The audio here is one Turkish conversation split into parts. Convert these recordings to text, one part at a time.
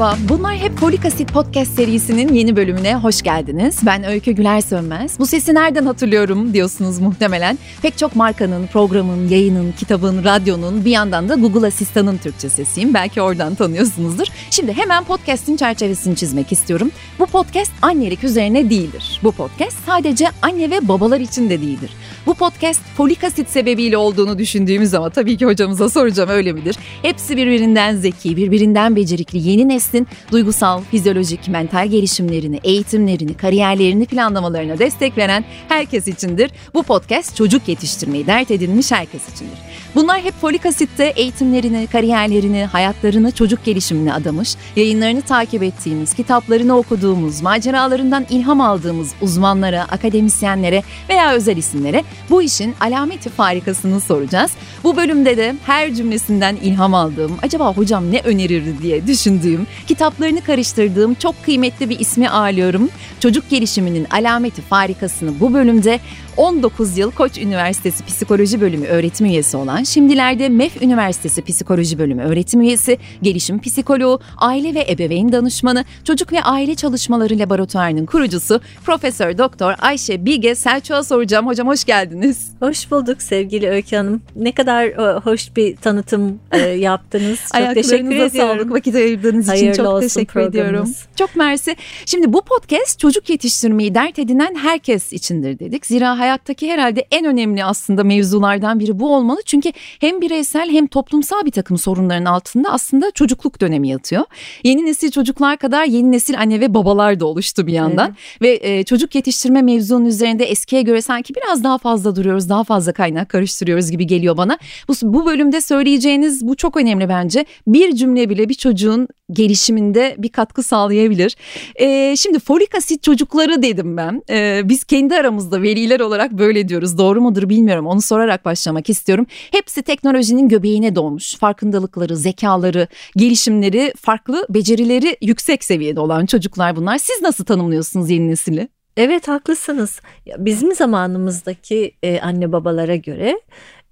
Merhaba, bunlar hep Folik Asit Podcast serisinin yeni bölümüne hoş geldiniz. Ben Öykü Güler Sönmez. Bu sesi nereden hatırlıyorum diyorsunuz muhtemelen. Pek çok markanın, programın, yayının, kitabın, radyonun bir yandan da Google Asistan'ın Türkçe sesiyim. Belki oradan tanıyorsunuzdur. Şimdi hemen podcast'in çerçevesini çizmek istiyorum. Bu podcast annelik üzerine değildir. Bu podcast sadece anne ve babalar için de değildir. Bu podcast folik asit sebebiyle olduğunu düşündüğümüz ama tabii ki hocamıza soracağım öyle midir? Hepsi birbirinden zeki, birbirinden becerikli yeni neslin duygusal, fizyolojik, mental gelişimlerini, eğitimlerini, kariyerlerini planlamalarına destek veren herkes içindir. Bu podcast çocuk yetiştirmeyi dert edinmiş herkes içindir. Bunlar hep folik asitte eğitimlerini, kariyerlerini, hayatlarını çocuk gelişimine adamış, yayınlarını takip ettiğimiz, kitaplarını okuduğumuz, maceralarından ilham aldığımız uzmanlara, akademisyenlere veya özel isimlere bu işin alameti farikasını soracağız. Bu bölümde de her cümlesinden ilham aldığım, acaba hocam ne önerirdi diye düşündüğüm, kitaplarını karıştırdığım çok kıymetli bir ismi ağırlıyorum. Çocuk gelişiminin alameti farikasını bu bölümde 19 yıl Koç Üniversitesi Psikoloji Bölümü öğretim üyesi olan, şimdilerde MEF Üniversitesi Psikoloji Bölümü öğretim üyesi, gelişim psikoloğu, aile ve ebeveyn danışmanı, çocuk ve aile çalışmaları laboratuvarının kurucusu Profesör Doktor Ayşe Bilge Selçuk'a soracağım. Hocam hoş geldiniz. Hoş bulduk sevgili Öykü Hanım. Ne kadar e, hoş bir tanıtım e, yaptınız. Çok teşekkür ediyorum. sağlık vakit ayırdığınız Hayırlı için çok teşekkür ediyorum. Çok mersi. Şimdi bu podcast çocuk yetiştirmeyi dert edinen herkes içindir dedik. Zira hayattaki herhalde en önemli aslında mevzulardan biri bu olmalı. Çünkü hem bireysel hem toplumsal bir takım sorunların altında aslında çocukluk dönemi yatıyor. Yeni nesil çocuklar kadar yeni nesil anne ve babalar da oluştu bir yandan. Evet. Ve e, çocuk yetiştirme mevzunun üzerinde eskiye göre sanki biraz daha fazla duruyoruz, daha fazla kaynak karıştırıyoruz gibi geliyor bana. Bu, bu bölümde söyleyeceğiniz bu çok önemli bence. Bir cümle bile bir çocuğun gelişiminde bir katkı sağlayabilir. E, şimdi folik asit çocukları dedim ben. E, biz kendi aramızda veliler olarak böyle diyoruz. Doğru mudur bilmiyorum. Onu sorarak başlamak istiyorum. Hepsi teknolojinin göbeğine doğmuş. Farkındalıkları, zekaları, gelişimleri, farklı becerileri yüksek seviyede olan çocuklar bunlar. Siz nasıl tanımlıyorsunuz yeni nesili? Evet haklısınız. Bizim zamanımızdaki e, anne babalara göre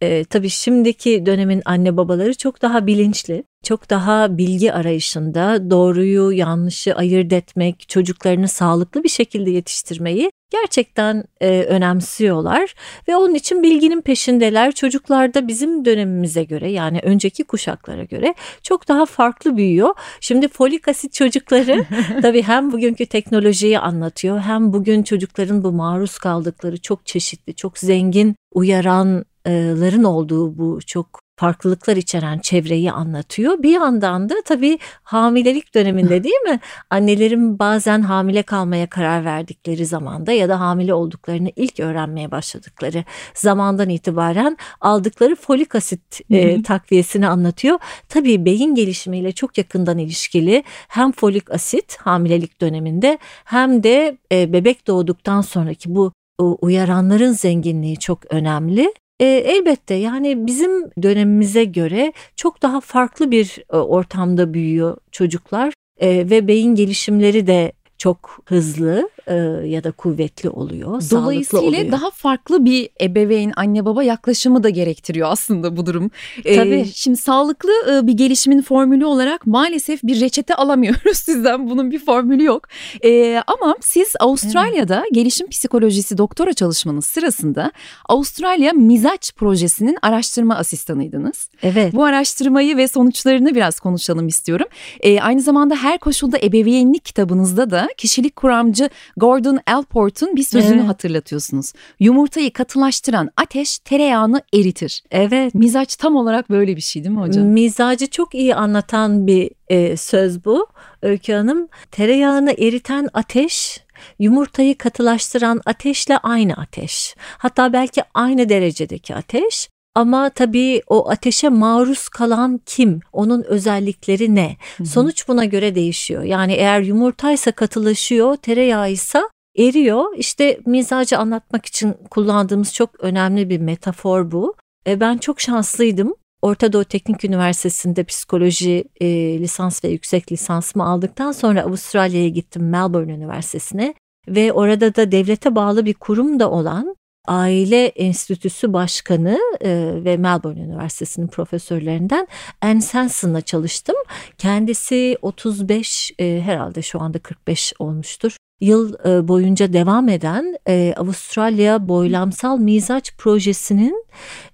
e, tabii şimdiki dönemin anne babaları çok daha bilinçli, çok daha bilgi arayışında doğruyu yanlışı ayırt etmek, çocuklarını sağlıklı bir şekilde yetiştirmeyi gerçekten e, önemsiyorlar ve onun için bilginin peşindeler. Çocuklar da bizim dönemimize göre yani önceki kuşaklara göre çok daha farklı büyüyor. Şimdi folik asit çocukları tabii hem bugünkü teknolojiyi anlatıyor hem bugün çocukların bu maruz kaldıkları çok çeşitli, çok zengin uyaranların olduğu bu çok farklılıklar içeren çevreyi anlatıyor. Bir yandan da tabii hamilelik döneminde değil mi? Annelerin bazen hamile kalmaya karar verdikleri zamanda ya da hamile olduklarını ilk öğrenmeye başladıkları zamandan itibaren aldıkları folik asit e, takviyesini anlatıyor. Tabii beyin gelişimiyle çok yakından ilişkili hem folik asit hamilelik döneminde hem de e, bebek doğduktan sonraki bu uyaranların zenginliği çok önemli. E, elbette yani bizim dönemimize göre çok daha farklı bir e, ortamda büyüyor çocuklar. E, ve beyin gelişimleri de çok hızlı e, ya da kuvvetli oluyor. Dolayısıyla oluyor. daha farklı bir ebeveyn anne baba yaklaşımı da gerektiriyor aslında bu durum. E, Tabii. şimdi sağlıklı e, bir gelişimin formülü olarak maalesef bir reçete alamıyoruz sizden. Bunun bir formülü yok. E, ama siz Avustralya'da evet. gelişim psikolojisi doktora çalışmanız sırasında Avustralya Mizaç Projesi'nin araştırma asistanıydınız. Evet. Bu araştırmayı ve sonuçlarını biraz konuşalım istiyorum. E, aynı zamanda her koşulda ebeveynlik kitabınızda da kişilik kuramcı Gordon Alport'un bir sözünü evet. hatırlatıyorsunuz. Yumurtayı katılaştıran ateş tereyağını eritir. Evet. Mizaç tam olarak böyle bir şey değil mi hocam? Mizacı çok iyi anlatan bir e, söz bu Öykü Hanım. Tereyağını eriten ateş yumurtayı katılaştıran ateşle aynı ateş. Hatta belki aynı derecedeki ateş ama tabii o ateşe maruz kalan kim? Onun özellikleri ne? Hı hı. Sonuç buna göre değişiyor. Yani eğer yumurtaysa katılaşıyor, tereyağıysa eriyor. İşte mizacı anlatmak için kullandığımız çok önemli bir metafor bu. E, ben çok şanslıydım. Orta Doğu Teknik Üniversitesi'nde psikoloji e, lisans ve yüksek lisansımı aldıktan sonra Avustralya'ya gittim Melbourne Üniversitesi'ne ve orada da devlete bağlı bir kurum da olan Aile Enstitüsü Başkanı e, ve Melbourne Üniversitesi'nin profesörlerinden Anne Sanson'la çalıştım. Kendisi 35 e, herhalde şu anda 45 olmuştur yıl e, boyunca devam eden e, Avustralya Boylamsal Mizaç Projesi'nin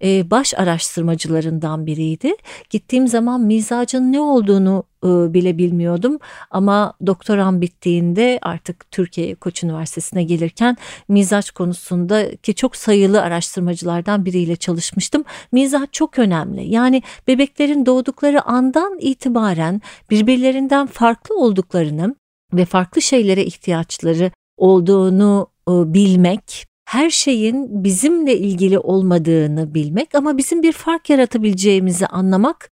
e, baş araştırmacılarından biriydi. Gittiğim zaman mizacın ne olduğunu bile bilmiyordum ama doktoram bittiğinde artık Türkiye Koç Üniversitesi'ne gelirken mizaç konusunda ki çok sayılı araştırmacılardan biriyle çalışmıştım. Mizaç çok önemli. Yani bebeklerin doğdukları andan itibaren birbirlerinden farklı olduklarını ve farklı şeylere ihtiyaçları olduğunu e, bilmek, her şeyin bizimle ilgili olmadığını bilmek ama bizim bir fark yaratabileceğimizi anlamak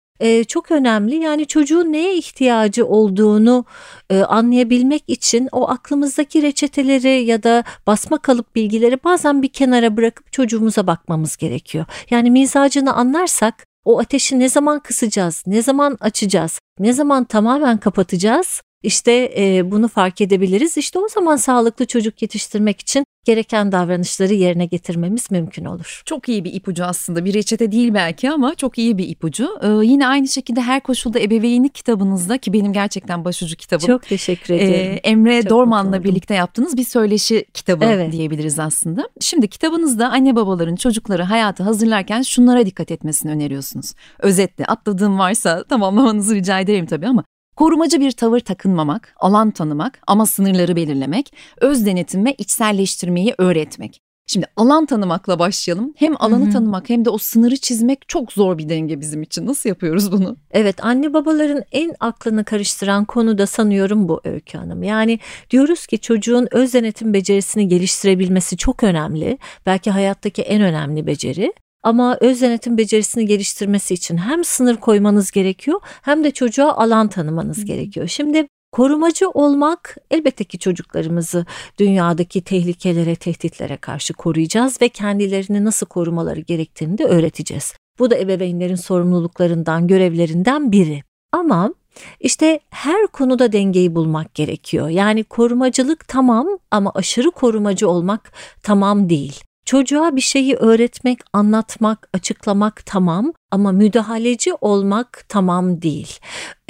çok önemli. Yani çocuğun neye ihtiyacı olduğunu e, anlayabilmek için o aklımızdaki reçeteleri ya da basma kalıp bilgileri bazen bir kenara bırakıp çocuğumuza bakmamız gerekiyor. Yani mizacını anlarsak o ateşi ne zaman kısacağız, ne zaman açacağız, ne zaman tamamen kapatacağız işte e, bunu fark edebiliriz. İşte o zaman sağlıklı çocuk yetiştirmek için gereken davranışları yerine getirmemiz mümkün olur. Çok iyi bir ipucu aslında. Bir reçete değil belki ama çok iyi bir ipucu. Ee, yine aynı şekilde her koşulda ebeveynlik kitabınızda ki benim gerçekten başucu kitabım. Çok teşekkür ederim. Ee, Emre çok Dorman'la birlikte yaptığınız bir söyleşi kitabı evet. diyebiliriz aslında. Şimdi kitabınızda anne babaların çocukları hayatı hazırlarken şunlara dikkat etmesini öneriyorsunuz. Özetle atladığım varsa tamamlamanızı rica ederim tabii ama Korumacı bir tavır takınmamak, alan tanımak ama sınırları belirlemek, öz denetim ve içselleştirmeyi öğretmek. Şimdi alan tanımakla başlayalım. Hem alanı Hı-hı. tanımak hem de o sınırı çizmek çok zor bir denge bizim için. Nasıl yapıyoruz bunu? Evet anne babaların en aklını karıştıran konu da sanıyorum bu Öykü Hanım. Yani diyoruz ki çocuğun öz denetim becerisini geliştirebilmesi çok önemli. Belki hayattaki en önemli beceri. Ama öz denetim becerisini geliştirmesi için hem sınır koymanız gerekiyor hem de çocuğa alan tanımanız gerekiyor. Şimdi Korumacı olmak elbette ki çocuklarımızı dünyadaki tehlikelere, tehditlere karşı koruyacağız ve kendilerini nasıl korumaları gerektiğini de öğreteceğiz. Bu da ebeveynlerin sorumluluklarından, görevlerinden biri. Ama işte her konuda dengeyi bulmak gerekiyor. Yani korumacılık tamam ama aşırı korumacı olmak tamam değil. Çocuğa bir şeyi öğretmek, anlatmak, açıklamak tamam ama müdahaleci olmak tamam değil.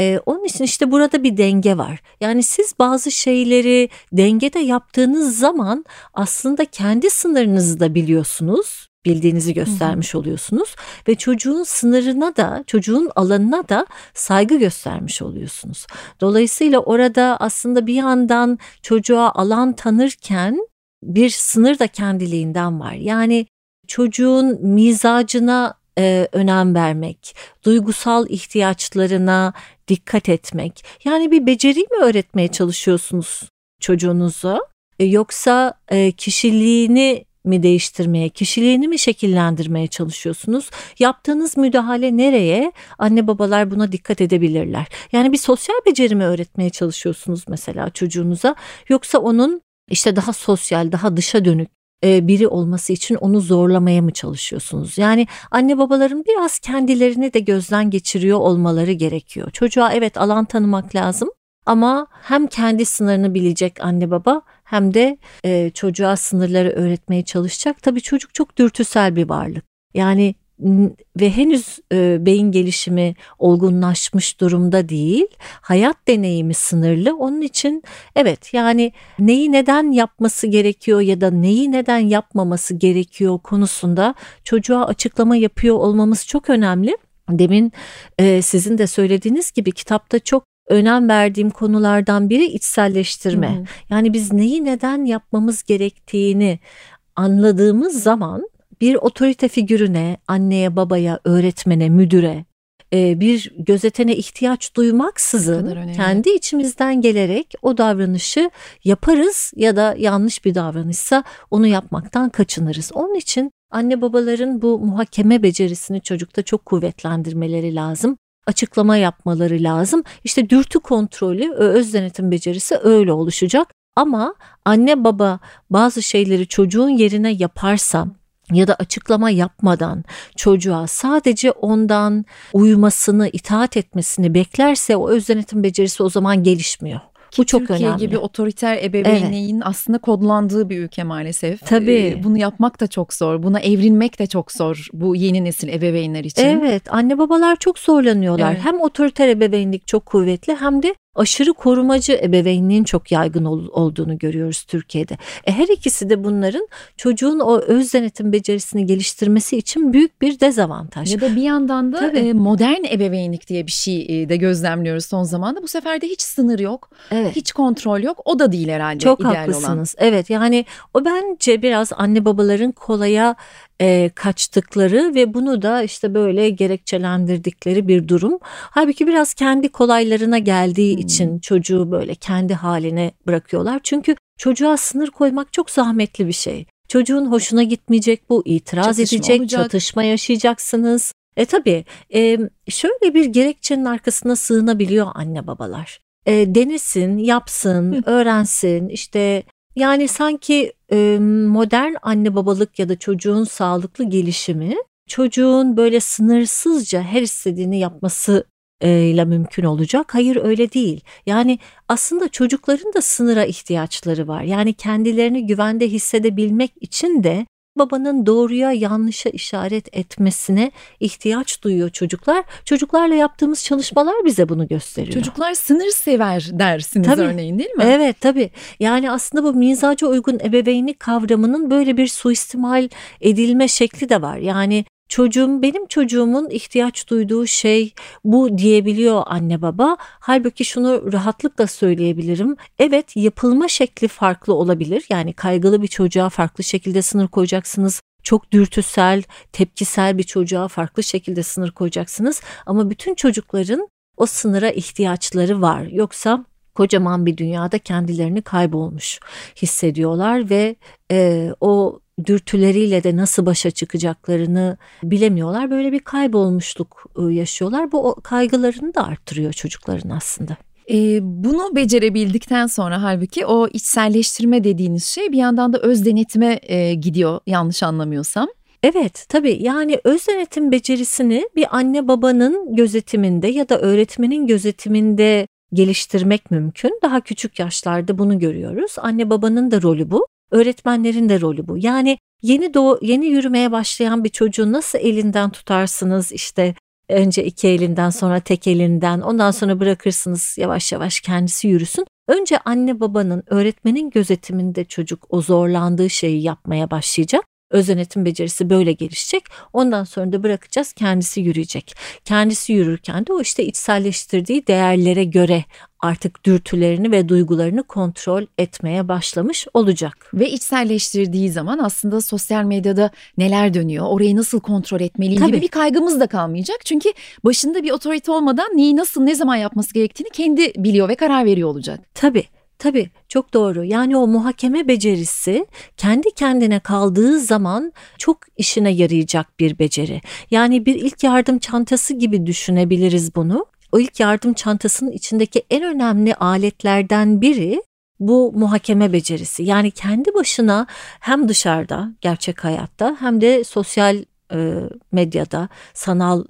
Ee, onun için işte burada bir denge var. Yani siz bazı şeyleri dengede yaptığınız zaman aslında kendi sınırınızı da biliyorsunuz bildiğinizi göstermiş oluyorsunuz ve çocuğun sınırına da çocuğun alanına da saygı göstermiş oluyorsunuz. Dolayısıyla orada aslında bir yandan çocuğa alan tanırken bir sınır da kendiliğinden var. Yani çocuğun mizacına e, önem vermek, duygusal ihtiyaçlarına dikkat etmek. Yani bir beceri mi öğretmeye çalışıyorsunuz çocuğunuza? E, yoksa e, kişiliğini mi değiştirmeye, kişiliğini mi şekillendirmeye çalışıyorsunuz? Yaptığınız müdahale nereye? Anne babalar buna dikkat edebilirler. Yani bir sosyal beceri mi öğretmeye çalışıyorsunuz mesela çocuğunuza? Yoksa onun işte daha sosyal, daha dışa dönük e, biri olması için onu zorlamaya mı çalışıyorsunuz? Yani anne babaların biraz kendilerini de gözden geçiriyor olmaları gerekiyor. Çocuğa evet alan tanımak lazım ama hem kendi sınırını bilecek anne baba hem de e, çocuğa sınırları öğretmeye çalışacak. Tabii çocuk çok dürtüsel bir varlık. Yani ve henüz e, beyin gelişimi olgunlaşmış durumda değil. Hayat deneyimi sınırlı. Onun için evet yani neyi neden yapması gerekiyor ya da neyi neden yapmaması gerekiyor konusunda çocuğa açıklama yapıyor olmamız çok önemli. Demin e, sizin de söylediğiniz gibi kitapta çok önem verdiğim konulardan biri içselleştirme. Hmm. Yani biz neyi neden yapmamız gerektiğini anladığımız zaman bir otorite figürüne, anneye, babaya, öğretmene, müdüre e, bir gözetene ihtiyaç duymaksızın kendi içimizden gelerek o davranışı yaparız ya da yanlış bir davranışsa onu yapmaktan kaçınırız. Onun için anne babaların bu muhakeme becerisini çocukta çok kuvvetlendirmeleri lazım açıklama yapmaları lazım. İşte dürtü kontrolü, öz denetim becerisi öyle oluşacak. Ama anne baba bazı şeyleri çocuğun yerine yaparsa ya da açıklama yapmadan çocuğa sadece ondan uyumasını, itaat etmesini beklerse o öz denetim becerisi o zaman gelişmiyor. Ki Bu çok Türkiye önemli. gibi otoriter ebeveynliğin evet. aslında kodlandığı bir ülke maalesef. Tabii. Ee, bunu yapmak da çok zor. Buna evrilmek de çok zor bu yeni nesil ebeveynler için. Evet anne babalar çok zorlanıyorlar. Evet. Hem otoriter ebeveynlik çok kuvvetli hem de aşırı korumacı ebeveynliğin çok yaygın ol, olduğunu görüyoruz Türkiye'de. E, her ikisi de bunların çocuğun o öz denetim becerisini geliştirmesi için büyük bir dezavantaj. Ya da bir yandan da e, modern ebeveynlik diye bir şey e, de gözlemliyoruz son zamanda. Bu sefer de hiç sınır yok. Evet. Hiç kontrol yok. O da değil herhalde Çok ideal haklısınız. Olan. Evet yani o bence biraz anne babaların kolaya e, kaçtıkları ve bunu da işte böyle gerekçelendirdikleri bir durum. Halbuki biraz kendi kolaylarına geldiği hmm. için çocuğu böyle kendi haline bırakıyorlar. Çünkü çocuğa sınır koymak çok zahmetli bir şey. Çocuğun hoşuna gitmeyecek bu, itiraz çatışma edecek, olacak. çatışma yaşayacaksınız. E tabii e, şöyle bir gerekçenin arkasına sığınabiliyor anne babalar. E, denesin, yapsın, öğrensin, işte yani sanki e, modern anne babalık ya da çocuğun sağlıklı gelişimi çocuğun böyle sınırsızca her istediğini yapması ile mümkün olacak. Hayır öyle değil. Yani aslında çocukların da sınıra ihtiyaçları var. Yani kendilerini güvende hissedebilmek için de babanın doğruya yanlışa işaret etmesine ihtiyaç duyuyor çocuklar. Çocuklarla yaptığımız çalışmalar bize bunu gösteriyor. Çocuklar sınır sever dersiniz tabii, örneğin değil mi? Evet tabii. Yani aslında bu mizaca uygun ebeveynlik kavramının böyle bir suistimal edilme şekli de var. Yani çocuğum benim çocuğumun ihtiyaç duyduğu şey bu diyebiliyor anne baba. Halbuki şunu rahatlıkla söyleyebilirim. Evet yapılma şekli farklı olabilir. Yani kaygılı bir çocuğa farklı şekilde sınır koyacaksınız. Çok dürtüsel, tepkisel bir çocuğa farklı şekilde sınır koyacaksınız. Ama bütün çocukların o sınıra ihtiyaçları var. Yoksa kocaman bir dünyada kendilerini kaybolmuş hissediyorlar ve e, o dürtüleriyle de nasıl başa çıkacaklarını bilemiyorlar. Böyle bir kaybolmuşluk ıı, yaşıyorlar. Bu kaygılarını da arttırıyor çocukların aslında. E, bunu becerebildikten sonra halbuki o içselleştirme dediğiniz şey bir yandan da öz denetime e, gidiyor yanlış anlamıyorsam. Evet tabii yani öz denetim becerisini bir anne babanın gözetiminde ya da öğretmenin gözetiminde geliştirmek mümkün. Daha küçük yaşlarda bunu görüyoruz. Anne babanın da rolü bu. Öğretmenlerin de rolü bu. Yani yeni doğ yeni yürümeye başlayan bir çocuğu nasıl elinden tutarsınız işte önce iki elinden sonra tek elinden ondan sonra bırakırsınız yavaş yavaş kendisi yürüsün. Önce anne babanın öğretmenin gözetiminde çocuk o zorlandığı şeyi yapmaya başlayacak. Öz yönetim becerisi böyle gelişecek. Ondan sonra da bırakacağız kendisi yürüyecek. Kendisi yürürken de o işte içselleştirdiği değerlere göre artık dürtülerini ve duygularını kontrol etmeye başlamış olacak. Ve içselleştirdiği zaman aslında sosyal medyada neler dönüyor, orayı nasıl kontrol etmeliyim Tabii. gibi bir kaygımız da kalmayacak. Çünkü başında bir otorite olmadan neyi nasıl ne zaman yapması gerektiğini kendi biliyor ve karar veriyor olacak. Tabii. Tabii çok doğru. Yani o muhakeme becerisi kendi kendine kaldığı zaman çok işine yarayacak bir beceri. Yani bir ilk yardım çantası gibi düşünebiliriz bunu. O ilk yardım çantasının içindeki en önemli aletlerden biri bu muhakeme becerisi. Yani kendi başına hem dışarıda, gerçek hayatta hem de sosyal medyada, sanal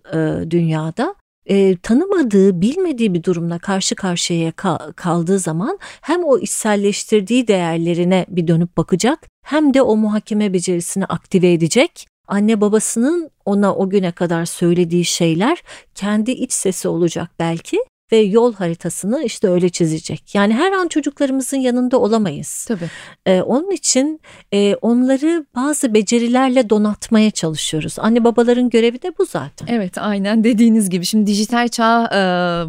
dünyada e, tanımadığı, bilmediği bir durumla karşı karşıya kal- kaldığı zaman hem o içselleştirdiği değerlerine bir dönüp bakacak hem de o muhakeme becerisini aktive edecek. Anne babasının ona o güne kadar söylediği şeyler kendi iç sesi olacak belki ve yol haritasını işte öyle çizecek. Yani her an çocuklarımızın yanında olamayız. Tabii. Ee, onun için e, onları bazı becerilerle donatmaya çalışıyoruz. Anne babaların görevi de bu zaten. Evet aynen dediğiniz gibi. Şimdi dijital çağ e,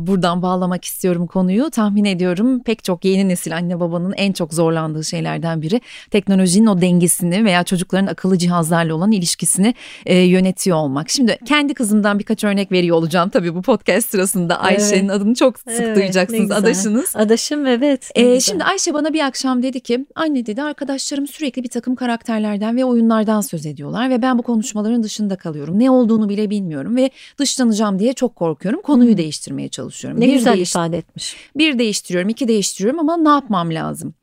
buradan bağlamak istiyorum konuyu. Tahmin ediyorum pek çok yeni nesil anne babanın en çok zorlandığı şeylerden biri teknolojinin o dengesini veya çocukların akıllı cihazlarla olan ilişkisini e, yönetiyor olmak. Şimdi kendi kızımdan birkaç örnek veriyor olacağım tabii bu podcast sırasında Ayşe'nin evet. adını adını çok sık evet, duyacaksınız adaşınız. Adaşım evet. Ee, şimdi Ayşe bana bir akşam dedi ki anne dedi arkadaşlarım sürekli bir takım karakterlerden ve oyunlardan söz ediyorlar ve ben bu konuşmaların dışında kalıyorum. Ne olduğunu bile bilmiyorum ve dışlanacağım diye çok korkuyorum. Konuyu hmm. değiştirmeye çalışıyorum. Ne bir güzel değiş- ifade etmiş. Bir değiştiriyorum, iki değiştiriyorum ama ne yapmam lazım?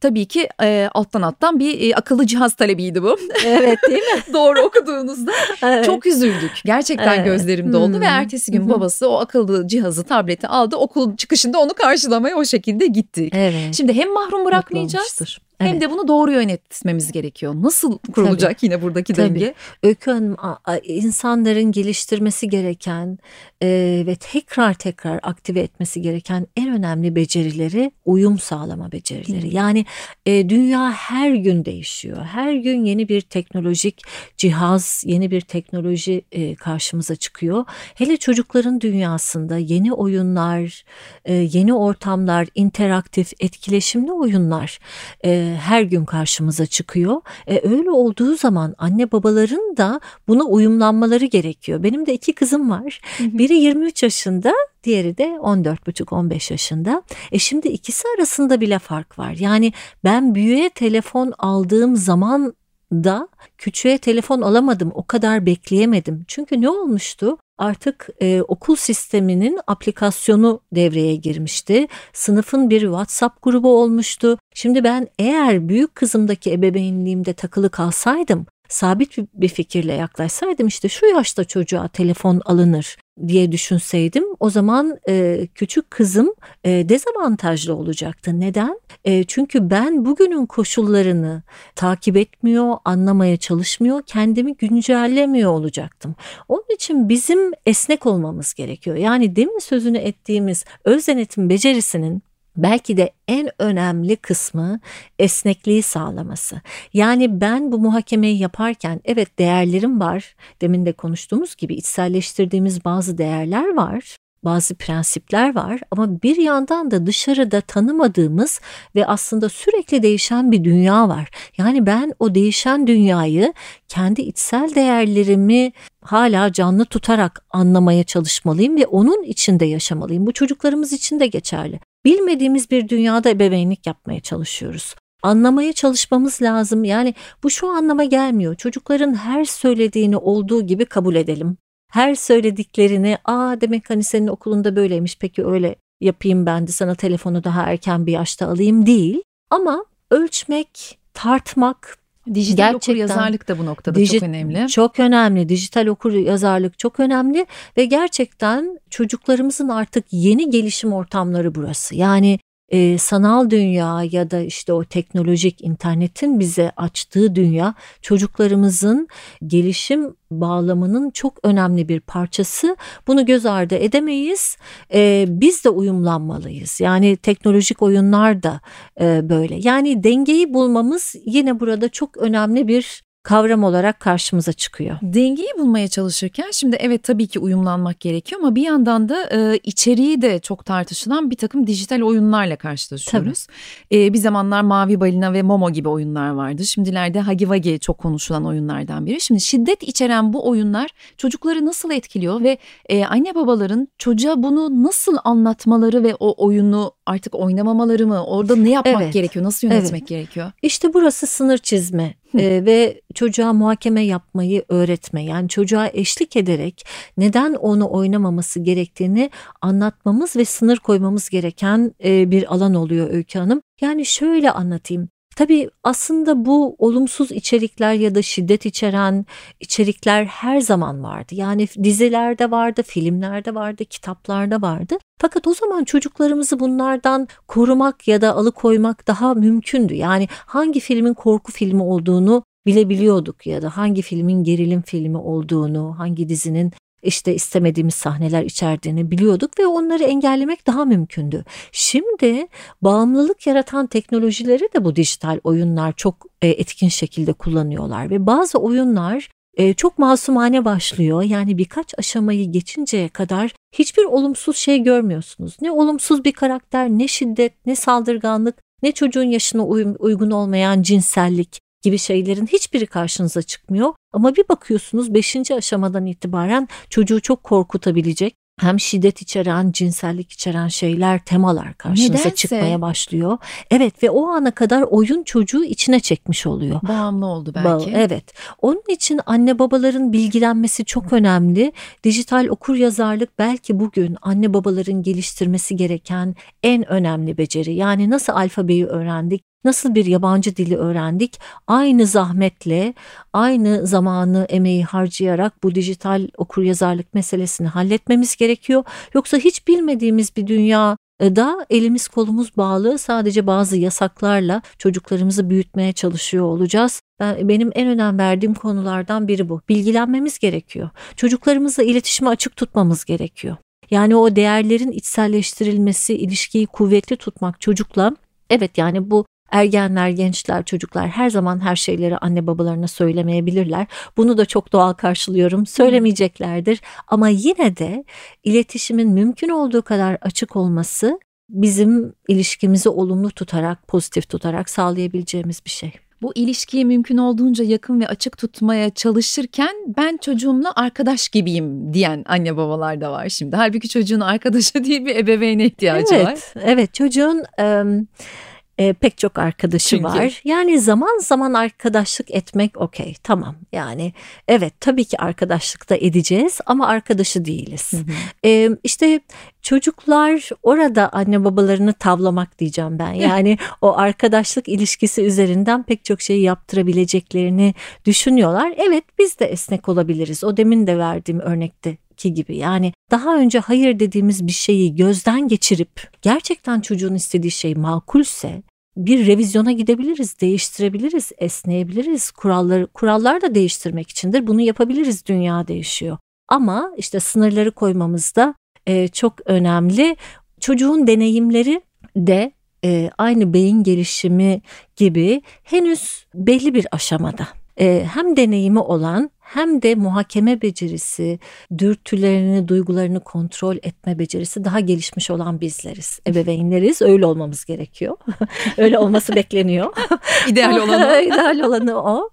Tabii ki e, alttan alttan bir e, akıllı cihaz talebiydi bu. Evet değil mi? Doğru okuduğunuzda evet. çok üzüldük. Gerçekten evet. gözlerim doldu hmm. ve ertesi gün babası o akıllı cihazı, tableti aldı okul çıkışında onu karşılamaya o şekilde gittik. Evet. Şimdi hem mahrum bırakmayacağız hem Evet. de bunu doğru yönetmemiz gerekiyor. Nasıl kurulacak yine buradaki Tabii. denge? Öykü Hanım insanların geliştirmesi gereken e, ve tekrar tekrar aktive etmesi gereken en önemli becerileri uyum sağlama becerileri. Yani e, dünya her gün değişiyor. Her gün yeni bir teknolojik cihaz, yeni bir teknoloji e, karşımıza çıkıyor. Hele çocukların dünyasında yeni oyunlar, e, yeni ortamlar, interaktif, etkileşimli oyunlar e, her gün karşımıza çıkıyor. E, öyle olduğu zaman anne babaların da buna uyumlanmaları gerekiyor. Benim de iki kızım var. Biri 23 yaşında, diğeri de 14,5-15 yaşında. E şimdi ikisi arasında bile fark var. Yani ben büyüğe telefon aldığım zaman da küçüğe telefon alamadım. O kadar bekleyemedim. Çünkü ne olmuştu? Artık e, okul sisteminin aplikasyonu devreye girmişti. Sınıfın bir WhatsApp grubu olmuştu. Şimdi ben eğer büyük kızımdaki ebeveynliğimde takılı kalsaydım, sabit bir- fikirle yaklaşsaydım işte şu yaşta çocuğa telefon alınır diye düşünseydim o zaman e, küçük kızım e, dezavantajlı olacaktı. Neden? E, çünkü ben bugünün koşullarını takip etmiyor, anlamaya çalışmıyor, kendimi güncellemiyor olacaktım. Onun için bizim esnek olmamız gerekiyor. Yani demin sözünü ettiğimiz öz denetim becerisinin belki de en önemli kısmı esnekliği sağlaması. Yani ben bu muhakemeyi yaparken evet değerlerim var. Demin de konuştuğumuz gibi içselleştirdiğimiz bazı değerler var. Bazı prensipler var ama bir yandan da dışarıda tanımadığımız ve aslında sürekli değişen bir dünya var. Yani ben o değişen dünyayı kendi içsel değerlerimi hala canlı tutarak anlamaya çalışmalıyım ve onun içinde yaşamalıyım. Bu çocuklarımız için de geçerli. Bilmediğimiz bir dünyada ebeveynlik yapmaya çalışıyoruz. Anlamaya çalışmamız lazım. Yani bu şu anlama gelmiyor. Çocukların her söylediğini olduğu gibi kabul edelim. Her söylediklerini, aa demek hani senin okulunda böyleymiş peki öyle yapayım ben de sana telefonu daha erken bir yaşta alayım değil. Ama ölçmek, tartmak, Dijital Gerçekten. okur yazarlık da bu noktada Diji- çok önemli. Çok önemli. Dijital okur yazarlık çok önemli ve gerçekten çocuklarımızın artık yeni gelişim ortamları burası. Yani e, sanal dünya ya da işte o teknolojik internetin bize açtığı dünya çocuklarımızın gelişim bağlamının çok önemli bir parçası. Bunu göz ardı edemeyiz. E, biz de uyumlanmalıyız. Yani teknolojik oyunlar da e, böyle. Yani dengeyi bulmamız yine burada çok önemli bir kavram olarak karşımıza çıkıyor. Dengeyi bulmaya çalışırken şimdi evet tabii ki uyumlanmak gerekiyor ama bir yandan da e, içeriği de çok tartışılan bir takım dijital oyunlarla karşılaşıyoruz. E, bir zamanlar Mavi Balina ve Momo gibi oyunlar vardı. Şimdilerde Hagi Vagi çok konuşulan oyunlardan biri. Şimdi şiddet içeren bu oyunlar çocukları nasıl etkiliyor ve e, anne babaların çocuğa bunu nasıl anlatmaları ve o oyunu artık oynamamaları mı? Orada ne yapmak Evet. gerekiyor? Nasıl yönetmek gerekiyor? İşte burası sınır çizme e, ve çocuğa muhakeme yapmayı öğretme. Yani çocuğa eşlik ederek neden onu oynamaması gerektiğini anlatmamız ve sınır koymamız gereken e, bir alan oluyor Öykü Hanım. Yani şöyle anlatayım. Tabii aslında bu olumsuz içerikler ya da şiddet içeren içerikler her zaman vardı. Yani dizilerde vardı, filmlerde vardı, kitaplarda vardı. Fakat o zaman çocuklarımızı bunlardan korumak ya da alıkoymak daha mümkündü. Yani hangi filmin korku filmi olduğunu bilebiliyorduk ya da hangi filmin gerilim filmi olduğunu, hangi dizinin işte istemediğimiz sahneler içerdiğini biliyorduk ve onları engellemek daha mümkündü. Şimdi bağımlılık yaratan teknolojileri de bu dijital oyunlar çok e, etkin şekilde kullanıyorlar ve bazı oyunlar e, çok masumane başlıyor. Yani birkaç aşamayı geçinceye kadar hiçbir olumsuz şey görmüyorsunuz. Ne olumsuz bir karakter, ne şiddet, ne saldırganlık, ne çocuğun yaşına uygun olmayan cinsellik gibi şeylerin hiçbiri karşınıza çıkmıyor. Ama bir bakıyorsunuz 5. aşamadan itibaren çocuğu çok korkutabilecek hem şiddet içeren, cinsellik içeren şeyler, temalar karşınıza Nedense. çıkmaya başlıyor. Evet ve o ana kadar oyun çocuğu içine çekmiş oluyor. Bağımlı oldu Ba- belki. Evet. Onun için anne babaların bilgilenmesi çok önemli. Dijital okur yazarlık belki bugün anne babaların geliştirmesi gereken en önemli beceri. Yani nasıl alfabeyi öğrendik? Nasıl bir yabancı dili öğrendik? Aynı zahmetle, aynı zamanı, emeği harcayarak bu dijital okuryazarlık meselesini halletmemiz gerekiyor. Yoksa hiç bilmediğimiz bir dünya da elimiz kolumuz bağlı sadece bazı yasaklarla çocuklarımızı büyütmeye çalışıyor olacağız. Ben, benim en önem verdiğim konulardan biri bu. Bilgilenmemiz gerekiyor. Çocuklarımızla iletişimi açık tutmamız gerekiyor. Yani o değerlerin içselleştirilmesi, ilişkiyi kuvvetli tutmak çocukla evet yani bu ergenler, gençler, çocuklar her zaman her şeyleri anne babalarına söylemeyebilirler. Bunu da çok doğal karşılıyorum. Söylemeyeceklerdir ama yine de iletişimin mümkün olduğu kadar açık olması bizim ilişkimizi olumlu tutarak, pozitif tutarak sağlayabileceğimiz bir şey bu ilişkiyi mümkün olduğunca yakın ve açık tutmaya çalışırken ben çocuğumla arkadaş gibiyim diyen anne babalar da var şimdi. Halbuki çocuğun arkadaşı değil bir ebeveyne ihtiyacı evet, var. Evet çocuğun... Um e, pek çok arkadaşı Çünkü... var. Yani zaman zaman arkadaşlık etmek okey tamam yani evet tabii ki arkadaşlık da edeceğiz ama arkadaşı değiliz. Hı hı. E, işte çocuklar orada anne babalarını tavlamak diyeceğim ben. Yani o arkadaşlık ilişkisi üzerinden pek çok şey yaptırabileceklerini düşünüyorlar. Evet biz de esnek olabiliriz. O demin de verdiğim örnekte ki gibi yani daha önce hayır dediğimiz bir şeyi gözden geçirip gerçekten çocuğun istediği şey makulse bir revizyona gidebiliriz, değiştirebiliriz, esneyebiliriz. Kuralları kurallar da değiştirmek içindir. Bunu yapabiliriz. Dünya değişiyor. Ama işte sınırları koymamız da e, çok önemli. Çocuğun deneyimleri de e, aynı beyin gelişimi gibi henüz belli bir aşamada. E, hem deneyimi olan hem de muhakeme becerisi, dürtülerini, duygularını kontrol etme becerisi daha gelişmiş olan bizleriz. Ebeveynleriz. Öyle olmamız gerekiyor. Öyle olması bekleniyor. İdeal olanı. İdeal olanı o.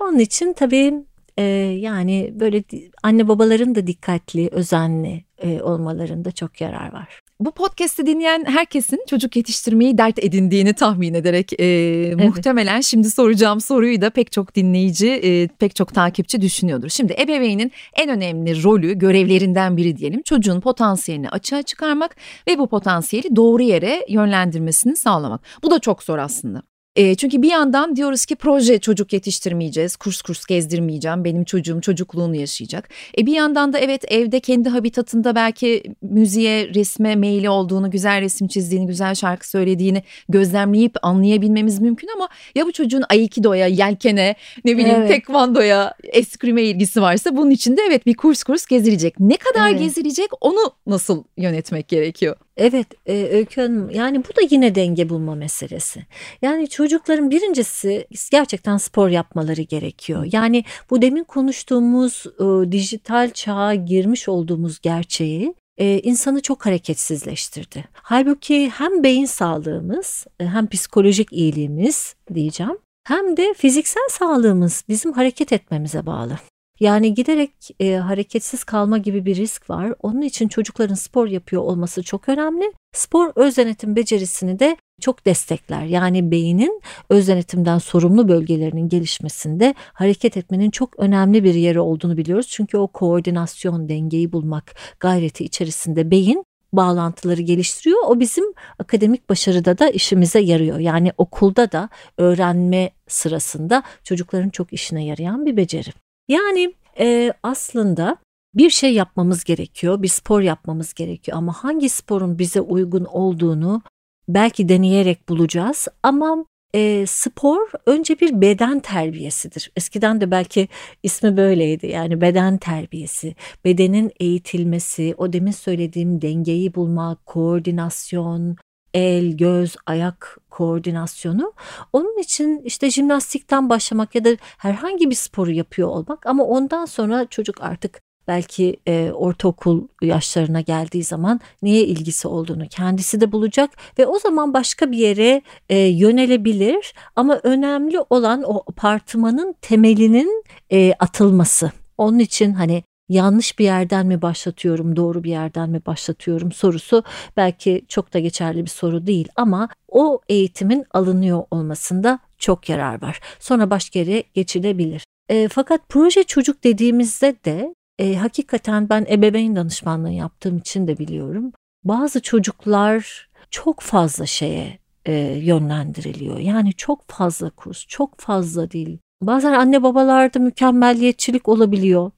Onun için tabii e, yani böyle anne babaların da dikkatli, özenli e, olmalarında çok yarar var. Bu podcast'i dinleyen herkesin çocuk yetiştirmeyi dert edindiğini tahmin ederek e, evet. muhtemelen şimdi soracağım soruyu da pek çok dinleyici, e, pek çok takipçi düşünüyordur. Şimdi ebeveynin en önemli rolü, görevlerinden biri diyelim çocuğun potansiyelini açığa çıkarmak ve bu potansiyeli doğru yere yönlendirmesini sağlamak. Bu da çok zor aslında. E, çünkü bir yandan diyoruz ki proje çocuk yetiştirmeyeceğiz, kurs kurs gezdirmeyeceğim, benim çocuğum çocukluğunu yaşayacak. E, bir yandan da evet evde kendi habitatında belki müziğe, resme meyli olduğunu, güzel resim çizdiğini, güzel şarkı söylediğini gözlemleyip anlayabilmemiz mümkün ama ya bu çocuğun aikidoya, yelkene, ne bileyim evet. tekvandoya, eskrime ilgisi varsa bunun için de evet bir kurs kurs gezilecek. Ne kadar evet. gezilecek onu nasıl yönetmek gerekiyor? Evet e, Öykü Hanım yani bu da yine denge bulma meselesi. Yani çocukların birincisi gerçekten spor yapmaları gerekiyor. Yani bu demin konuştuğumuz e, dijital çağa girmiş olduğumuz gerçeği e, insanı çok hareketsizleştirdi. Halbuki hem beyin sağlığımız e, hem psikolojik iyiliğimiz diyeceğim hem de fiziksel sağlığımız bizim hareket etmemize bağlı. Yani giderek e, hareketsiz kalma gibi bir risk var. Onun için çocukların spor yapıyor olması çok önemli. Spor öz denetim becerisini de çok destekler. Yani beynin öz denetimden sorumlu bölgelerinin gelişmesinde hareket etmenin çok önemli bir yeri olduğunu biliyoruz. Çünkü o koordinasyon, dengeyi bulmak gayreti içerisinde beyin bağlantıları geliştiriyor. O bizim akademik başarıda da işimize yarıyor. Yani okulda da öğrenme sırasında çocukların çok işine yarayan bir beceri. Yani e, aslında bir şey yapmamız gerekiyor, bir spor yapmamız gerekiyor. Ama hangi sporun bize uygun olduğunu belki deneyerek bulacağız. Ama e, spor önce bir beden terbiyesidir. Eskiden de belki ismi böyleydi. Yani beden terbiyesi, bedenin eğitilmesi, o demin söylediğim dengeyi bulmak, koordinasyon, el, göz, ayak koordinasyonu. Onun için işte jimnastikten başlamak ya da herhangi bir sporu yapıyor olmak ama ondan sonra çocuk artık belki e, ortaokul yaşlarına geldiği zaman neye ilgisi olduğunu kendisi de bulacak ve o zaman başka bir yere e, yönelebilir ama önemli olan o apartmanın temelinin e, atılması. Onun için hani yanlış bir yerden mi başlatıyorum, doğru bir yerden mi başlatıyorum sorusu belki çok da geçerli bir soru değil ama o eğitimin alınıyor olmasında çok yarar var. Sonra başka yere geçilebilir. E, fakat proje çocuk dediğimizde de e, hakikaten ben ebeveyn danışmanlığı yaptığım için de biliyorum. Bazı çocuklar çok fazla şeye e, yönlendiriliyor. Yani çok fazla kurs, çok fazla değil. Bazen anne babalarda mükemmelliyetçilik olabiliyor.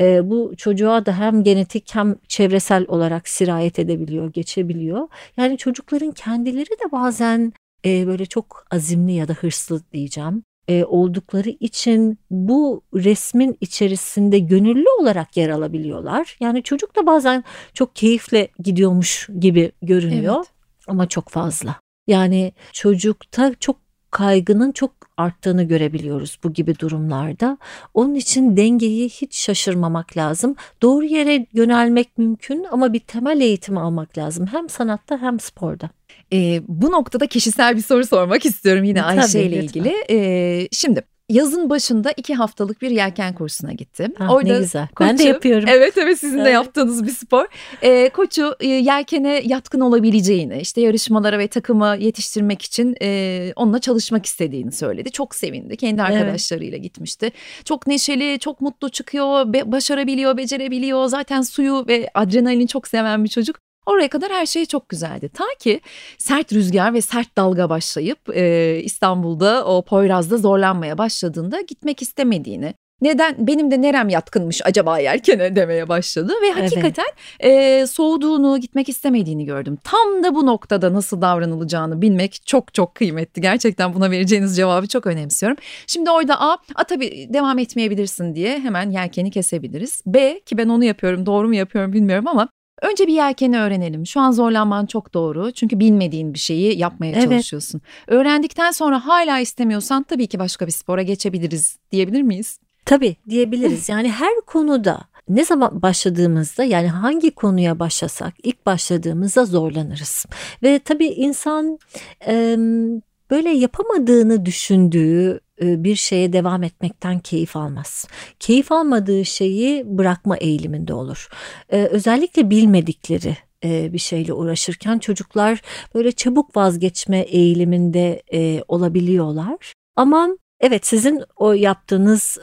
E, bu çocuğa da hem genetik hem çevresel olarak sirayet edebiliyor, geçebiliyor. Yani çocukların kendileri de bazen e, böyle çok azimli ya da hırslı diyeceğim e, oldukları için bu resmin içerisinde gönüllü olarak yer alabiliyorlar. Yani çocuk da bazen çok keyifle gidiyormuş gibi görünüyor evet. ama çok fazla. Yani çocukta çok kaygının çok arttığını görebiliyoruz bu gibi durumlarda. Onun için dengeyi hiç şaşırmamak lazım. Doğru yere yönelmek mümkün ama bir temel eğitim almak lazım. Hem sanatta hem sporda. E, bu noktada kişisel bir soru sormak istiyorum yine Ayşe ile ilgili. E, şimdi yazın başında iki haftalık bir yelken kursuna gittim. Ah, Orada ne güzel. Koçu, ben de yapıyorum. Evet evet sizin evet. de yaptığınız bir spor. E, koçu e, yelkene yatkın olabileceğini, işte yarışmalara ve takıma yetiştirmek için e, onunla çalışmak istediğini söyledi. Çok sevindi. Kendi arkadaşlarıyla evet. gitmişti. Çok neşeli, çok mutlu çıkıyor, be, başarabiliyor, becerebiliyor. Zaten suyu ve adrenalini çok seven bir çocuk. Oraya kadar her şey çok güzeldi. Ta ki sert rüzgar ve sert dalga başlayıp e, İstanbul'da o Poyraz'da zorlanmaya başladığında gitmek istemediğini, neden benim de nerem yatkınmış acaba yelkene demeye başladı ve hakikaten evet. e, soğuduğunu gitmek istemediğini gördüm. Tam da bu noktada nasıl davranılacağını bilmek çok çok kıymetli. Gerçekten buna vereceğiniz cevabı çok önemsiyorum. Şimdi orada A, A tabii devam etmeyebilirsin diye hemen yelkeni kesebiliriz. B ki ben onu yapıyorum doğru mu yapıyorum bilmiyorum ama Önce bir yelkeni öğrenelim. Şu an zorlanman çok doğru. Çünkü bilmediğin bir şeyi yapmaya evet. çalışıyorsun. Öğrendikten sonra hala istemiyorsan tabii ki başka bir spora geçebiliriz diyebilir miyiz? Tabii diyebiliriz. Yani her konuda ne zaman başladığımızda yani hangi konuya başlasak ilk başladığımızda zorlanırız. Ve tabii insan e, böyle yapamadığını düşündüğü e, bir şeye devam etmekten keyif almaz. Keyif almadığı şeyi bırakma eğiliminde olur. E, özellikle bilmedikleri e, bir şeyle uğraşırken çocuklar böyle çabuk vazgeçme eğiliminde olabiliyorlar. Ama Evet sizin o yaptığınız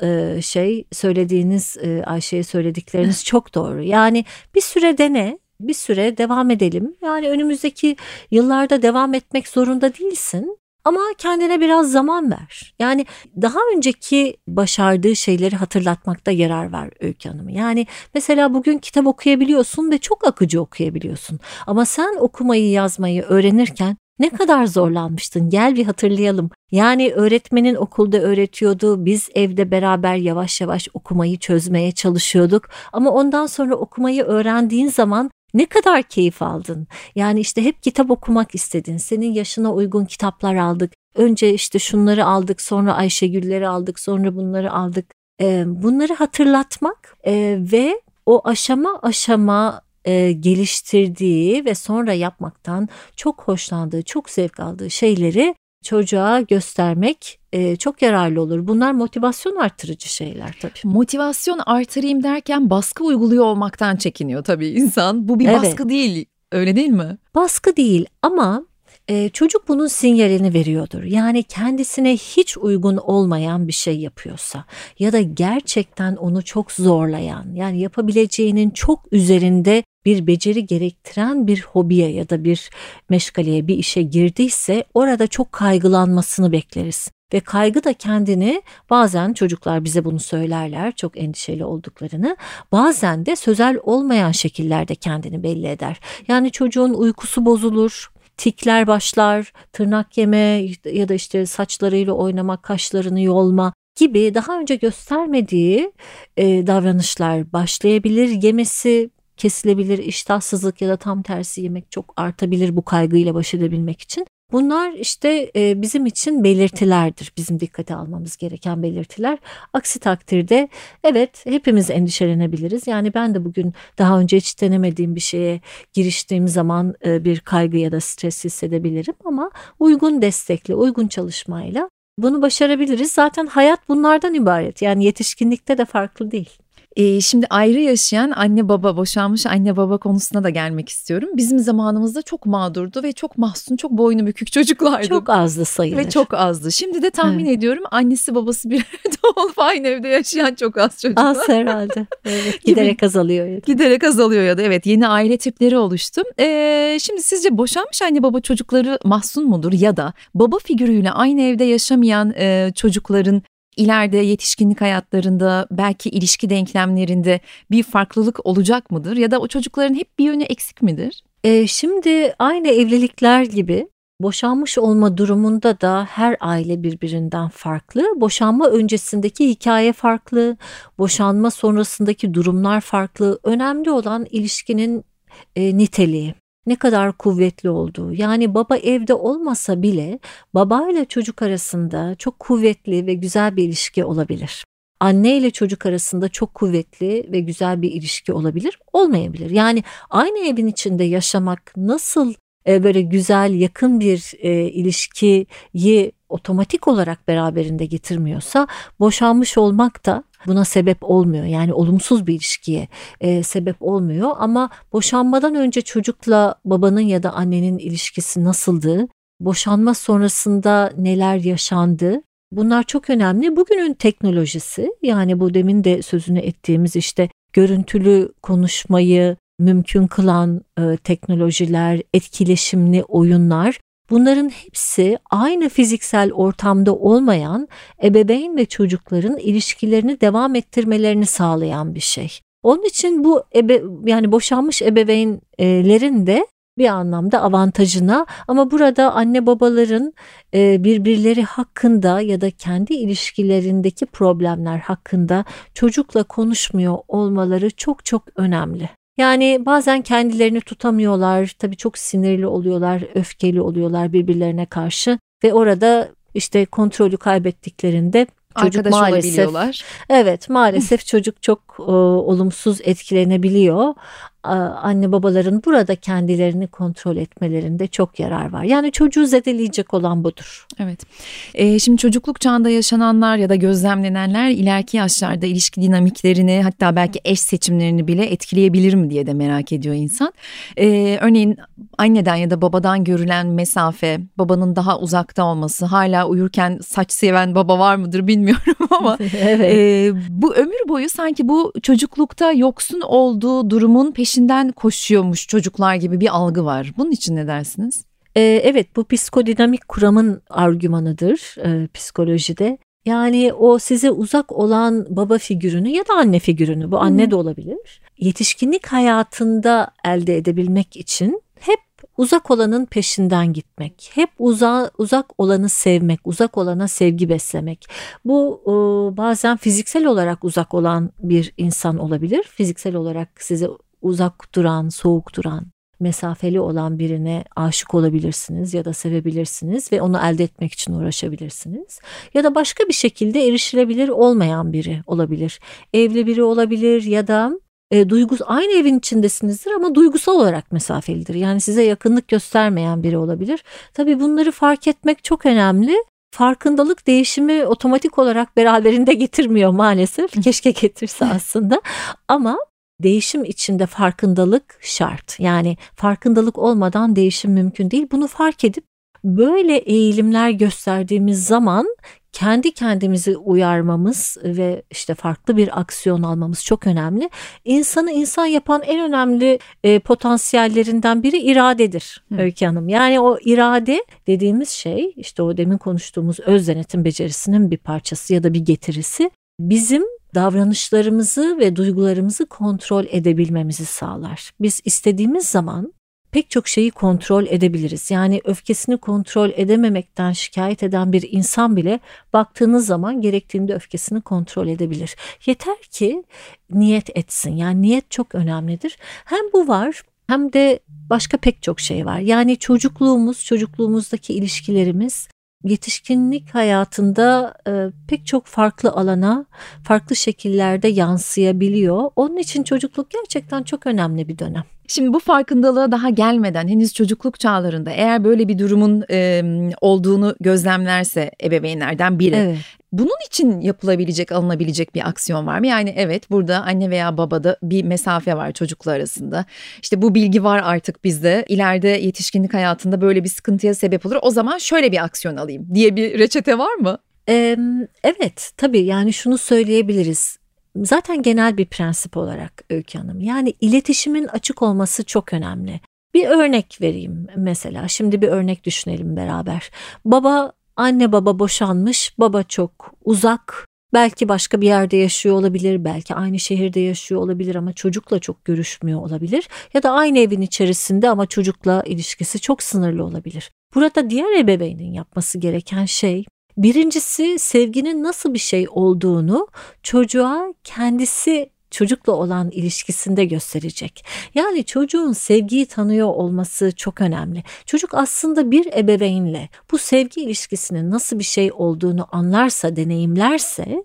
şey söylediğiniz Ayşe'ye söyledikleriniz çok doğru. Yani bir süre dene bir süre devam edelim. Yani önümüzdeki yıllarda devam etmek zorunda değilsin. Ama kendine biraz zaman ver. Yani daha önceki başardığı şeyleri hatırlatmakta yarar var Öykü Hanım. Yani mesela bugün kitap okuyabiliyorsun ve çok akıcı okuyabiliyorsun. Ama sen okumayı yazmayı öğrenirken ne kadar zorlanmıştın gel bir hatırlayalım. Yani öğretmenin okulda öğretiyordu biz evde beraber yavaş yavaş okumayı çözmeye çalışıyorduk. Ama ondan sonra okumayı öğrendiğin zaman ne kadar keyif aldın? Yani işte hep kitap okumak istedin. Senin yaşına uygun kitaplar aldık. Önce işte şunları aldık, sonra Ayşegülleri aldık, sonra bunları aldık. Ee, bunları hatırlatmak e, ve o aşama aşama e, geliştirdiği ve sonra yapmaktan çok hoşlandığı, çok zevk aldığı şeyleri çocuğa göstermek e, çok yararlı olur. Bunlar motivasyon artırıcı şeyler tabii. Motivasyon artırayım derken baskı uyguluyor olmaktan çekiniyor tabii insan. Bu bir evet. baskı değil öyle değil mi? Baskı değil ama e, çocuk bunun sinyalini veriyordur. Yani kendisine hiç uygun olmayan bir şey yapıyorsa ya da gerçekten onu çok zorlayan yani yapabileceğinin çok üzerinde bir beceri gerektiren bir hobiye ya da bir meşgaleye bir işe girdiyse orada çok kaygılanmasını bekleriz. Ve kaygı da kendini bazen çocuklar bize bunu söylerler çok endişeli olduklarını bazen de sözel olmayan şekillerde kendini belli eder. Yani çocuğun uykusu bozulur, tikler başlar, tırnak yeme ya da işte saçlarıyla oynamak, kaşlarını yolma gibi daha önce göstermediği e, davranışlar başlayabilir. Yemesi kesilebilir, iştahsızlık ya da tam tersi yemek çok artabilir bu kaygıyla baş edebilmek için. Bunlar işte e, bizim için belirtilerdir. Bizim dikkate almamız gereken belirtiler. Aksi takdirde evet hepimiz endişelenebiliriz. Yani ben de bugün daha önce hiç denemediğim bir şeye giriştiğim zaman e, bir kaygı ya da stres hissedebilirim ama uygun destekle, uygun çalışmayla bunu başarabiliriz. Zaten hayat bunlardan ibaret. Yani yetişkinlikte de farklı değil. E, şimdi ayrı yaşayan anne baba, boşanmış anne baba konusuna da gelmek istiyorum. Bizim zamanımızda çok mağdurdu ve çok mahzun, çok boynu bükük çocuklardı. Çok azdı sayılır. Ve çok azdı. Şimdi de tahmin evet. ediyorum annesi babası bir arada olup aynı evde yaşayan çok az çocuk. Az herhalde. Evet, giderek azalıyor. Ya da. Giderek azalıyor ya da evet yeni aile tipleri oluştu. Ee, şimdi sizce boşanmış anne baba çocukları mahzun mudur ya da baba figürüyle aynı evde yaşamayan e, çocukların ileride yetişkinlik hayatlarında belki ilişki denklemlerinde bir farklılık olacak mıdır ya da o çocukların hep bir yönü eksik midir? Ee, şimdi aynı evlilikler gibi boşanmış olma durumunda da her aile birbirinden farklı. Boşanma öncesindeki hikaye farklı, boşanma sonrasındaki durumlar farklı. Önemli olan ilişkinin e, niteliği ne kadar kuvvetli olduğu. Yani baba evde olmasa bile baba ile çocuk arasında çok kuvvetli ve güzel bir ilişki olabilir. Anne ile çocuk arasında çok kuvvetli ve güzel bir ilişki olabilir, olmayabilir. Yani aynı evin içinde yaşamak nasıl e, böyle güzel, yakın bir e, ilişkiyi otomatik olarak beraberinde getirmiyorsa boşanmış olmak da buna sebep olmuyor. Yani olumsuz bir ilişkiye e, sebep olmuyor ama boşanmadan önce çocukla babanın ya da annenin ilişkisi nasıldı? Boşanma sonrasında neler yaşandı? Bunlar çok önemli. Bugünün teknolojisi yani bu demin de sözünü ettiğimiz işte görüntülü konuşmayı mümkün kılan e, teknolojiler, etkileşimli oyunlar Bunların hepsi aynı fiziksel ortamda olmayan ebeveyn ve çocukların ilişkilerini devam ettirmelerini sağlayan bir şey. Onun için bu ebe, yani boşanmış ebeveynlerin de bir anlamda avantajına ama burada anne babaların e, birbirleri hakkında ya da kendi ilişkilerindeki problemler hakkında çocukla konuşmuyor olmaları çok çok önemli. Yani bazen kendilerini tutamıyorlar, tabii çok sinirli oluyorlar, öfkeli oluyorlar birbirlerine karşı ve orada işte kontrolü kaybettiklerinde çocuk Arkadaş maalesef evet maalesef çocuk çok e, olumsuz etkilenebiliyor anne babaların burada kendilerini kontrol etmelerinde çok yarar var. Yani çocuğu zedeleyecek olan budur. Evet. Ee, şimdi çocukluk çağında yaşananlar ya da gözlemlenenler ileriki yaşlarda ilişki dinamiklerini hatta belki eş seçimlerini bile etkileyebilir mi diye de merak ediyor insan. Ee, örneğin anneden ya da babadan görülen mesafe, babanın daha uzakta olması, hala uyurken saç seven baba var mıdır bilmiyorum ama evet. e, bu ömür boyu sanki bu çocuklukta yoksun olduğu durumun peşinde peşinden koşuyormuş çocuklar gibi bir algı var. Bunun için ne dersiniz? Ee, evet bu psikodinamik kuramın argümanıdır e, psikolojide. Yani o size uzak olan baba figürünü ya da anne figürünü bu anne de olabilir. Yetişkinlik hayatında elde edebilmek için hep uzak olanın peşinden gitmek, hep uza, uzak olanı sevmek, uzak olana sevgi beslemek. Bu e, bazen fiziksel olarak uzak olan bir insan olabilir. Fiziksel olarak size uzak duran, soğuk duran, mesafeli olan birine aşık olabilirsiniz ya da sevebilirsiniz ve onu elde etmek için uğraşabilirsiniz. Ya da başka bir şekilde erişilebilir olmayan biri olabilir. Evli biri olabilir ya da e, duygus aynı evin içindesinizdir ama duygusal olarak mesafelidir. Yani size yakınlık göstermeyen biri olabilir. Tabii bunları fark etmek çok önemli. Farkındalık değişimi otomatik olarak beraberinde getirmiyor maalesef. Keşke getirse aslında. Ama değişim içinde farkındalık şart. Yani farkındalık olmadan değişim mümkün değil. Bunu fark edip böyle eğilimler gösterdiğimiz zaman kendi kendimizi uyarmamız ve işte farklı bir aksiyon almamız çok önemli. İnsanı insan yapan en önemli e, potansiyellerinden biri iradedir Hı. Öykü Hanım. Yani o irade dediğimiz şey işte o demin konuştuğumuz öz denetim becerisinin bir parçası ya da bir getirisi bizim davranışlarımızı ve duygularımızı kontrol edebilmemizi sağlar. Biz istediğimiz zaman pek çok şeyi kontrol edebiliriz. Yani öfkesini kontrol edememekten şikayet eden bir insan bile baktığınız zaman gerektiğinde öfkesini kontrol edebilir. Yeter ki niyet etsin. Yani niyet çok önemlidir. Hem bu var hem de başka pek çok şey var. Yani çocukluğumuz, çocukluğumuzdaki ilişkilerimiz yetişkinlik hayatında e, pek çok farklı alana, farklı şekillerde yansıyabiliyor. Onun için çocukluk gerçekten çok önemli bir dönem. Şimdi bu farkındalığa daha gelmeden henüz çocukluk çağlarında eğer böyle bir durumun e, olduğunu gözlemlerse ebeveynlerden biri evet. Bunun için yapılabilecek, alınabilecek bir aksiyon var mı? Yani evet burada anne veya babada bir mesafe var çocuklar arasında. İşte bu bilgi var artık bizde. İleride yetişkinlik hayatında böyle bir sıkıntıya sebep olur. O zaman şöyle bir aksiyon alayım diye bir reçete var mı? Ee, evet tabii yani şunu söyleyebiliriz. Zaten genel bir prensip olarak Öykü Hanım. Yani iletişimin açık olması çok önemli. Bir örnek vereyim mesela. Şimdi bir örnek düşünelim beraber. Baba anne baba boşanmış. Baba çok uzak. Belki başka bir yerde yaşıyor olabilir, belki aynı şehirde yaşıyor olabilir ama çocukla çok görüşmüyor olabilir ya da aynı evin içerisinde ama çocukla ilişkisi çok sınırlı olabilir. Burada diğer ebeveynin yapması gereken şey birincisi sevginin nasıl bir şey olduğunu çocuğa kendisi çocukla olan ilişkisinde gösterecek. Yani çocuğun sevgiyi tanıyor olması çok önemli. Çocuk aslında bir ebeveynle bu sevgi ilişkisinin nasıl bir şey olduğunu anlarsa, deneyimlerse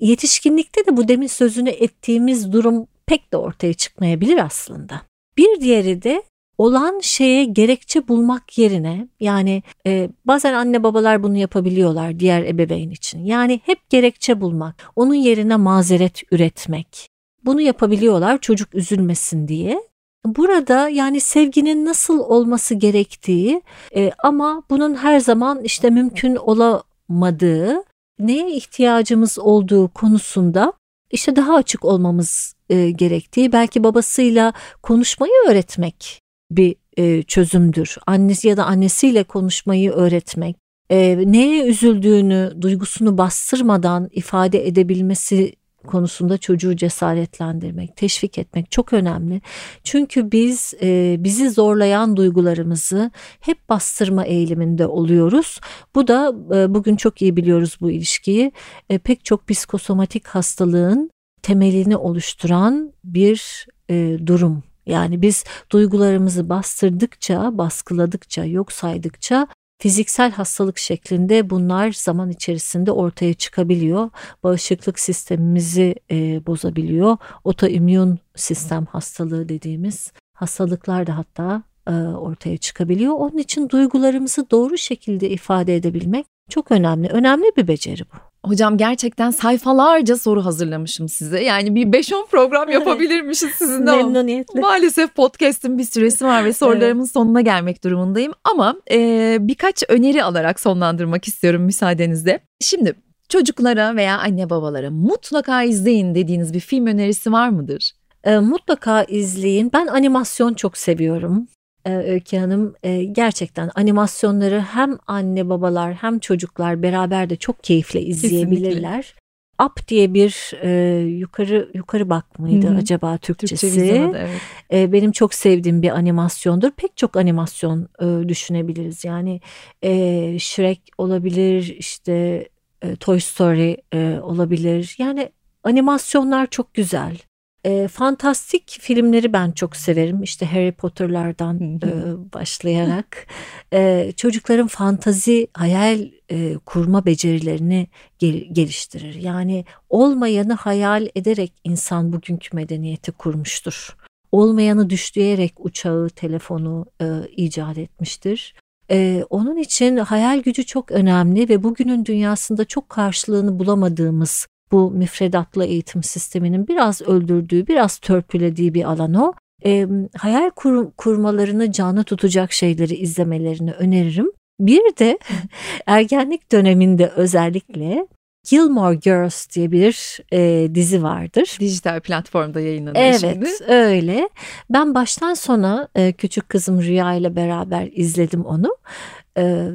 yetişkinlikte de bu demin sözünü ettiğimiz durum pek de ortaya çıkmayabilir aslında. Bir diğeri de olan şeye gerekçe bulmak yerine yani e, bazen anne babalar bunu yapabiliyorlar diğer ebeveyn için. Yani hep gerekçe bulmak, onun yerine mazeret üretmek. Bunu yapabiliyorlar çocuk üzülmesin diye. Burada yani sevginin nasıl olması gerektiği e, ama bunun her zaman işte mümkün olamadığı, neye ihtiyacımız olduğu konusunda işte daha açık olmamız e, gerektiği, belki babasıyla konuşmayı öğretmek bir e, çözümdür. Annesi ya da annesiyle konuşmayı öğretmek, e, neye üzüldüğünü, duygusunu bastırmadan ifade edebilmesi konusunda çocuğu cesaretlendirmek, teşvik etmek çok önemli. Çünkü biz e, bizi zorlayan duygularımızı hep bastırma eğiliminde oluyoruz. Bu da e, bugün çok iyi biliyoruz bu ilişkiyi. E, pek çok psikosomatik hastalığın temelini oluşturan bir e, durum yani biz duygularımızı bastırdıkça, baskıladıkça, yok saydıkça fiziksel hastalık şeklinde bunlar zaman içerisinde ortaya çıkabiliyor. Bağışıklık sistemimizi e, bozabiliyor. Otoimmün sistem hastalığı dediğimiz hastalıklar da hatta e, ortaya çıkabiliyor. Onun için duygularımızı doğru şekilde ifade edebilmek çok önemli. Önemli bir beceri bu. Hocam gerçekten sayfalarca soru hazırlamışım size. Yani bir 5-10 program yapabilirmişiz sizinle. Memnuniyetle. Maalesef podcast'in bir süresi var ve sorularımın evet. sonuna gelmek durumundayım. Ama e, birkaç öneri alarak sonlandırmak istiyorum müsaadenizle. Şimdi çocuklara veya anne babalara mutlaka izleyin dediğiniz bir film önerisi var mıdır? E, mutlaka izleyin. Ben animasyon çok seviyorum. Ee, Öykü Hanım e, gerçekten animasyonları hem anne babalar hem çocuklar beraber de çok keyifle izleyebilirler. Kesinlikle. Up diye bir e, yukarı yukarı bak mıydı Hı-hı. acaba Türkçesi? Türkçe evet. e, benim çok sevdiğim bir animasyondur. Pek çok animasyon e, düşünebiliriz. Yani e, Shrek olabilir, işte e, Toy Story e, olabilir. Yani animasyonlar çok güzel. E, fantastik filmleri ben çok severim. İşte Harry Potter'lardan e, başlayarak e, çocukların fantazi hayal e, kurma becerilerini gel- geliştirir. Yani olmayanı hayal ederek insan bugünkü medeniyeti kurmuştur. Olmayanı düşleyerek uçağı, telefonu e, icat etmiştir. Ee, onun için hayal gücü çok önemli ve bugünün dünyasında çok karşılığını bulamadığımız bu müfredatlı eğitim sisteminin biraz öldürdüğü, biraz törpülediği bir alan o. E, hayal kur, kurmalarını canlı tutacak şeyleri izlemelerini öneririm. Bir de ergenlik döneminde özellikle Gilmore Girls diye bir e, dizi vardır. Dijital platformda yayınlanıyor evet, şimdi. Evet öyle. Ben baştan sona e, küçük kızım Rüya ile beraber izledim onu. E,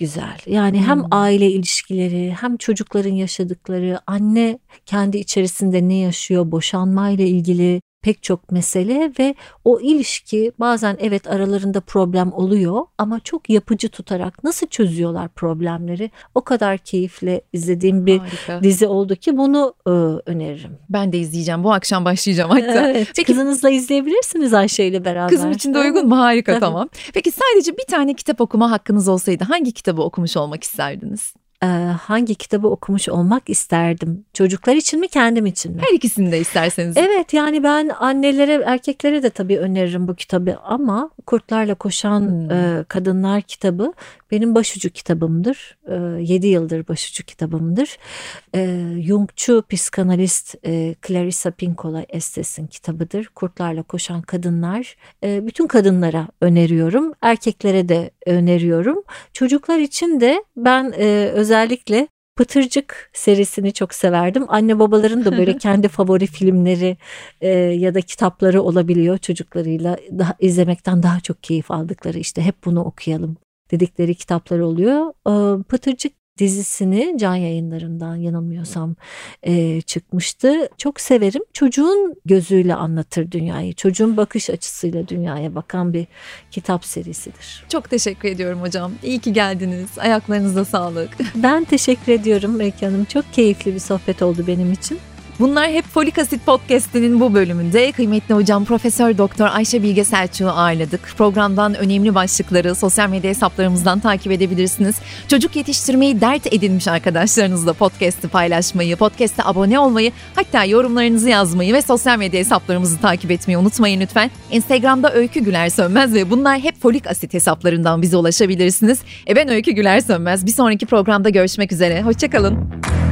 güzel. Yani hmm. hem aile ilişkileri hem çocukların yaşadıkları, anne kendi içerisinde ne yaşıyor, boşanmayla ilgili pek çok mesele ve o ilişki bazen evet aralarında problem oluyor ama çok yapıcı tutarak nasıl çözüyorlar problemleri o kadar keyifle izlediğim bir Harika. dizi oldu ki bunu e, öneririm. Ben de izleyeceğim bu akşam başlayacağım hatta. Evet, Peki, kızınızla izleyebilirsiniz Ayşe ile beraber. Kızım için de uygun mu? Harika tamam. Peki sadece bir tane kitap okuma hakkınız olsaydı hangi kitabı okumuş olmak isterdiniz? E, hangi kitabı okumuş olmak isterdim? Çocuklar için mi kendim için mi? Her ikisini de isterseniz. Evet yani ben annelere erkeklere de tabii öneririm bu kitabı ama Kurtlarla Koşan hmm. e, Kadınlar kitabı benim başucu kitabımdır. E, 7 yıldır başucu kitabımdır. E, Jungçu psikanalist e, Clarissa Pinkola Estes'in kitabıdır. Kurtlarla Koşan Kadınlar. E, bütün kadınlara öneriyorum. Erkeklere de öneriyorum. Çocuklar için de ben e, özellikle özellikle Pıtırcık serisini çok severdim. Anne babaların da böyle kendi favori filmleri e, ya da kitapları olabiliyor çocuklarıyla daha izlemekten daha çok keyif aldıkları işte hep bunu okuyalım dedikleri kitaplar oluyor. E, Pıtırcık dizisini can yayınlarından yanılmıyorsam e, çıkmıştı. Çok severim. Çocuğun gözüyle anlatır dünyayı. Çocuğun bakış açısıyla dünyaya bakan bir kitap serisidir. Çok teşekkür ediyorum hocam. İyi ki geldiniz. Ayaklarınıza sağlık. Ben teşekkür ediyorum Öykü Hanım. Çok keyifli bir sohbet oldu benim için. Bunlar hep Folik Asit Podcast'inin bu bölümünde kıymetli hocam Profesör Doktor Ayşe Bilge Selçuk'u ağırladık. Programdan önemli başlıkları sosyal medya hesaplarımızdan takip edebilirsiniz. Çocuk yetiştirmeyi dert edinmiş arkadaşlarınızla podcast'i paylaşmayı, podcast'e abone olmayı, hatta yorumlarınızı yazmayı ve sosyal medya hesaplarımızı takip etmeyi unutmayın lütfen. Instagram'da Öykü Güler Sönmez ve bunlar hep Folik Asit hesaplarından bize ulaşabilirsiniz. E ben Öykü Güler Sönmez. Bir sonraki programda görüşmek üzere. Hoşçakalın.